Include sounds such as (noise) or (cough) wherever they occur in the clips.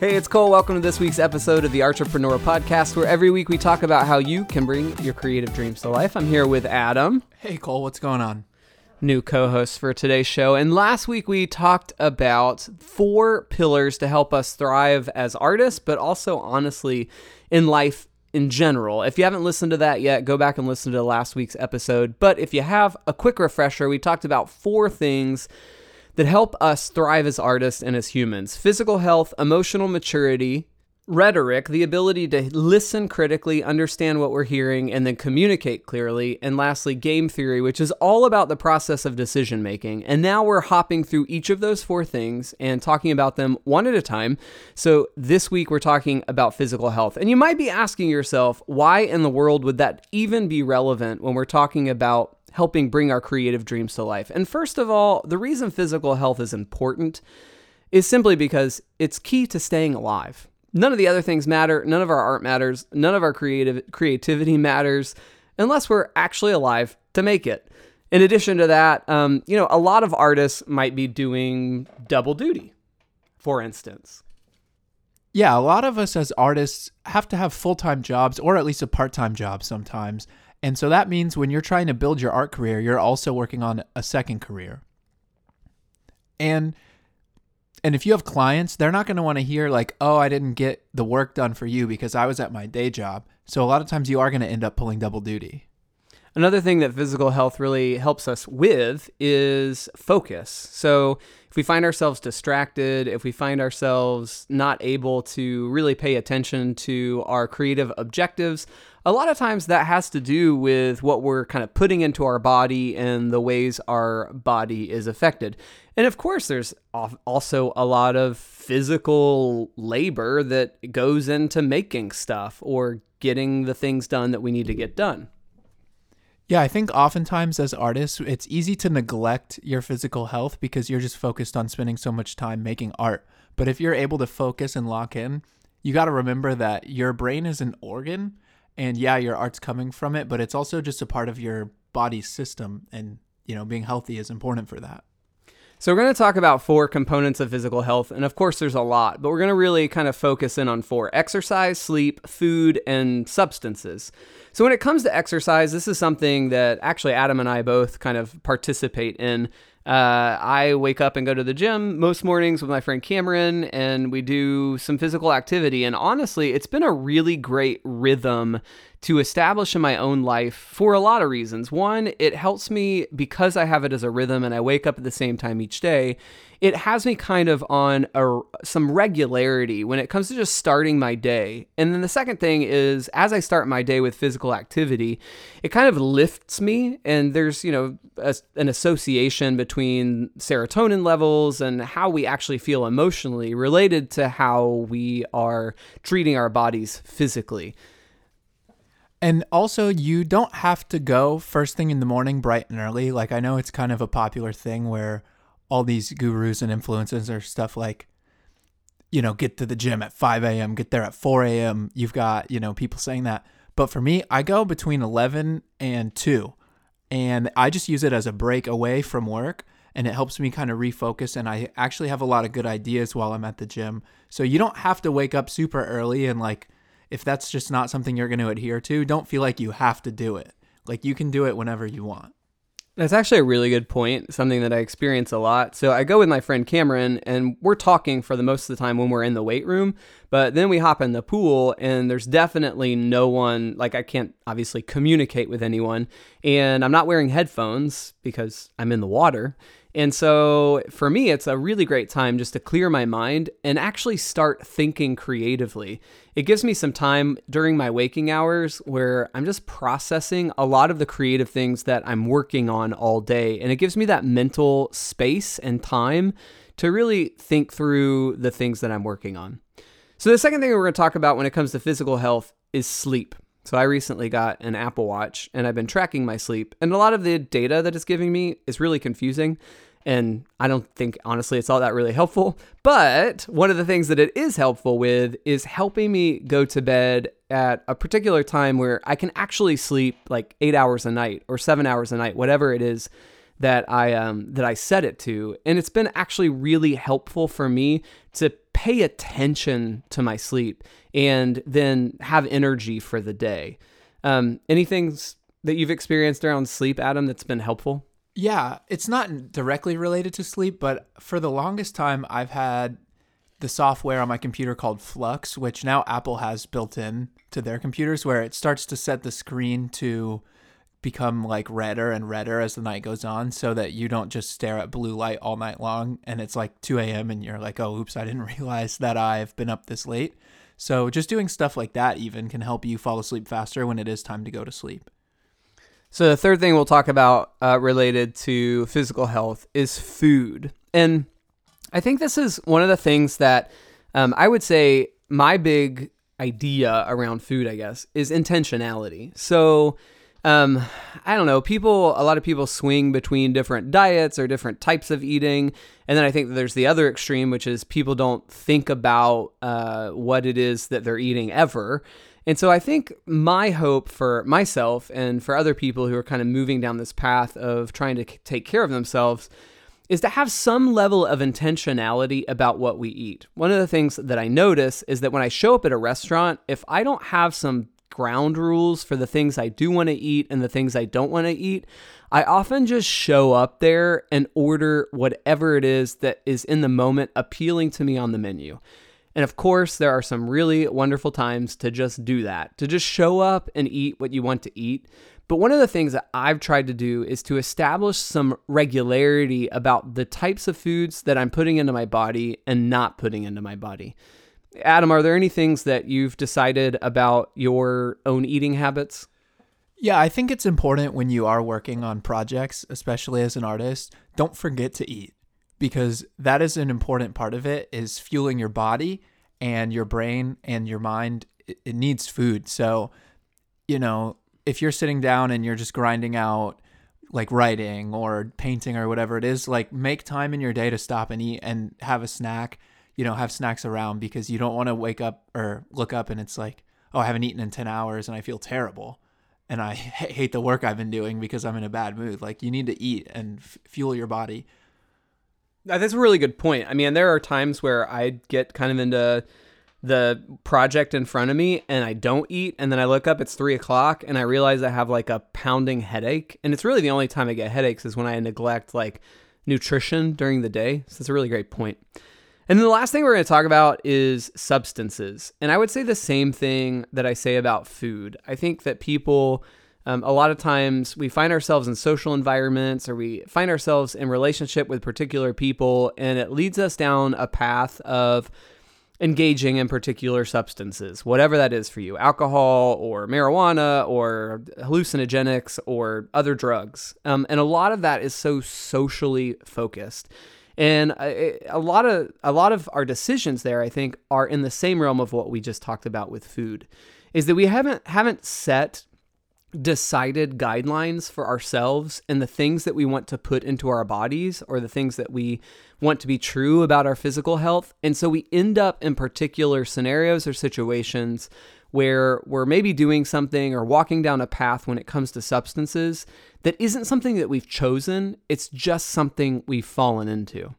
Hey, it's Cole. Welcome to this week's episode of the Artrepreneur Podcast, where every week we talk about how you can bring your creative dreams to life. I'm here with Adam, Hey Cole, what's going on? new co host for today's show. And last week we talked about four pillars to help us thrive as artists, but also honestly in life in general. If you haven't listened to that yet, go back and listen to last week's episode. But if you have a quick refresher, we talked about four things that help us thrive as artists and as humans physical health, emotional maturity, rhetoric, the ability to listen critically, understand what we're hearing, and then communicate clearly, and lastly, game theory, which is all about the process of decision making. And now we're hopping through each of those four things and talking about them one at a time. So this week we're talking about physical health. And you might be asking yourself, why in the world would that even be relevant when we're talking about helping bring our creative dreams to life? And first of all, the reason physical health is important is simply because it's key to staying alive. None of the other things matter, none of our art matters, none of our creative creativity (laughs) matters unless we're actually alive to make it. In addition to that, um, you know, a lot of artists might be doing double duty, for instance. Yeah, a lot of us as artists have to have full time jobs or at least a part time job sometimes. And so that means when you're trying to build your art career, you're also working on a second career. And and if you have clients, they're not going to want to hear like, "Oh, I didn't get the work done for you because I was at my day job." So a lot of times you are going to end up pulling double duty. Another thing that physical health really helps us with is focus. So, if we find ourselves distracted, if we find ourselves not able to really pay attention to our creative objectives, a lot of times that has to do with what we're kind of putting into our body and the ways our body is affected. And of course, there's also a lot of physical labor that goes into making stuff or getting the things done that we need to get done. Yeah, I think oftentimes as artists, it's easy to neglect your physical health because you're just focused on spending so much time making art. But if you're able to focus and lock in, you got to remember that your brain is an organ and yeah, your art's coming from it, but it's also just a part of your body's system and, you know, being healthy is important for that. So, we're going to talk about four components of physical health. And of course, there's a lot, but we're going to really kind of focus in on four exercise, sleep, food, and substances. So, when it comes to exercise, this is something that actually Adam and I both kind of participate in. Uh, I wake up and go to the gym most mornings with my friend Cameron, and we do some physical activity. And honestly, it's been a really great rhythm to establish in my own life for a lot of reasons. One, it helps me because I have it as a rhythm and I wake up at the same time each day. It has me kind of on a, some regularity when it comes to just starting my day. And then the second thing is, as I start my day with physical activity, it kind of lifts me. And there's, you know, a, an association between serotonin levels and how we actually feel emotionally related to how we are treating our bodies physically. And also, you don't have to go first thing in the morning, bright and early. Like, I know it's kind of a popular thing where all these gurus and influencers are stuff like, you know, get to the gym at 5 a.m., get there at 4 a.m. You've got, you know, people saying that. But for me, I go between 11 and 2. And I just use it as a break away from work. And it helps me kind of refocus. And I actually have a lot of good ideas while I'm at the gym. So you don't have to wake up super early and like, if that's just not something you're going to adhere to, don't feel like you have to do it. Like you can do it whenever you want. That's actually a really good point, something that I experience a lot. So I go with my friend Cameron, and we're talking for the most of the time when we're in the weight room. But then we hop in the pool, and there's definitely no one, like, I can't obviously communicate with anyone. And I'm not wearing headphones because I'm in the water. And so for me, it's a really great time just to clear my mind and actually start thinking creatively. It gives me some time during my waking hours where I'm just processing a lot of the creative things that I'm working on all day. And it gives me that mental space and time to really think through the things that I'm working on. So, the second thing we're going to talk about when it comes to physical health is sleep. So I recently got an Apple Watch and I've been tracking my sleep. And a lot of the data that it's giving me is really confusing. And I don't think, honestly, it's all that really helpful. But one of the things that it is helpful with is helping me go to bed at a particular time where I can actually sleep like eight hours a night or seven hours a night, whatever it is that I um that I set it to. And it's been actually really helpful for me to pay attention to my sleep and then have energy for the day. Um, anything that you've experienced around sleep, Adam, that's been helpful? Yeah, it's not directly related to sleep, but for the longest time, I've had the software on my computer called Flux, which now Apple has built in to their computers, where it starts to set the screen to become like redder and redder as the night goes on so that you don't just stare at blue light all night long and it's like 2 a.m. and you're like, oh, oops, I didn't (laughs) realize that I've been up this late. So just doing stuff like that even can help you fall asleep faster when it is time to go to sleep. So the third thing we'll talk about uh, related to physical health is food. And I think this is one of the things that um, I would say my big idea around food, I guess, is intentionality. So um, I don't know. People, a lot of people swing between different diets or different types of eating, and then I think there's the other extreme, which is people don't think about uh, what it is that they're eating ever. And so I think my hope for myself and for other people who are kind of moving down this path of trying to take care of themselves is to have some level of intentionality about what we eat. One of the things that I notice is that when I show up at a restaurant, if I don't have some ground rules for the things I do want to eat and the things I don't want to eat, I often just show up there and order whatever it is that is in the moment appealing to me on the menu. And of course, there are some really wonderful times to just do that, to just show up and eat what you want to eat. But one of the things that I've tried to do is to establish some regularity about the types of foods that I'm putting into my body and not putting into my body. Adam, are there any things that you've decided about your own eating habits? Yeah, I think it's important when you are working on projects, especially as an artist, don't forget to eat because that is an important part of it is fueling your body and your brain and your mind it, needs food. So, you know, if you're sitting down and you're just grinding out like writing or painting or whatever it is, like make time in your day to stop and eat and have a snack you know, have snacks around because you don't want to wake up or look up and it's like, oh, I haven't eaten in 10 hours and I feel terrible. And I (laughs) hate the work I've been doing because I'm in a bad mood. Like, you need to eat and f- fuel your body. That's a really good point. I mean, there are times where I get kind of into the project in front of me and I don't eat. And then I look up, it's three o'clock, and I realize I have like a pounding headache. And it's really the only time I get headaches is when I neglect like nutrition during the day. So that's a really great point. And then the last thing we're going to talk about is substances. And I would say the same thing that I say about food. I think that people, um, a lot of times, we find ourselves in social environments or we find ourselves in relationship with particular people, and it leads us down a path of engaging in particular substances, whatever that is for you alcohol or marijuana or hallucinogenics or other drugs. Um, and a lot of that is so socially focused. And a, lot of a lot of our decisions there, I think, are in the same realm of what we just talked about with food, is that we haven't haven't set decided guidelines for ourselves and the things that we want to put into our bodies or the things that we want to be true about our physical health. And so we end up in particular scenarios or situations where we're maybe doing something or walking down a path when it comes to substances that isn't something that we've chosen, it's just something we've fallen into.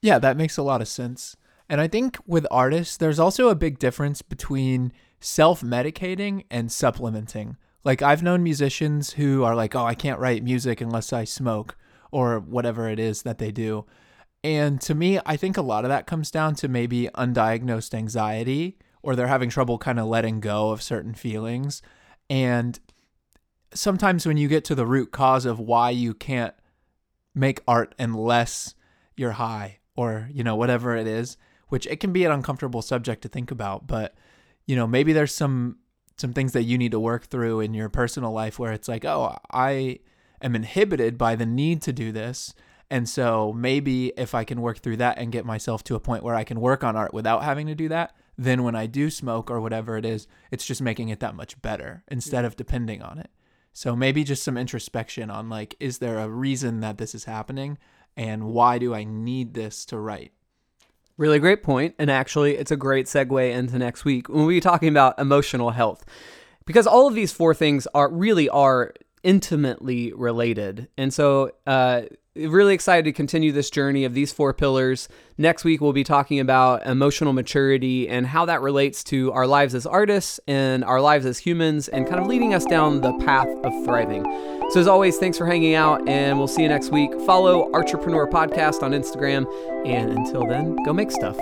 Yeah, that makes a lot of sense. And I think with artists, there's also a big difference between self medicating and supplementing. Like, I've known musicians who are like, oh, I can't write music unless I smoke or whatever it is that they do. And to me, I think a lot of that comes down to maybe undiagnosed anxiety or they're having trouble kind of letting go of certain feelings. And sometimes when you get to the root cause of why you can't make art unless you're high or, you know, whatever it is, which it can be an uncomfortable subject to think about, but you know, maybe there's some some things that you need to work through in your personal life where it's like, "Oh, I am inhibited by the need to do this." And so maybe if I can work through that and get myself to a point where I can work on art without having to do that, then when I do smoke or whatever it is, it's just making it that much better instead of depending on it. So maybe just some introspection on like, is there a reason that this is happening? And why do I need this to write? Really great point. And actually, it's a great segue into next week when we'll be talking about emotional health. Because all of these four things are really are intimately related. And so, uh, really excited to continue this journey of these four pillars. Next week, we'll be talking about emotional maturity and how that relates to our lives as artists and our lives as humans and kind of leading us down the path of thriving. So, as always, thanks for hanging out, and we'll see you next week. Follow Artrepreneur Podcast on Instagram. And until then, go make stuff.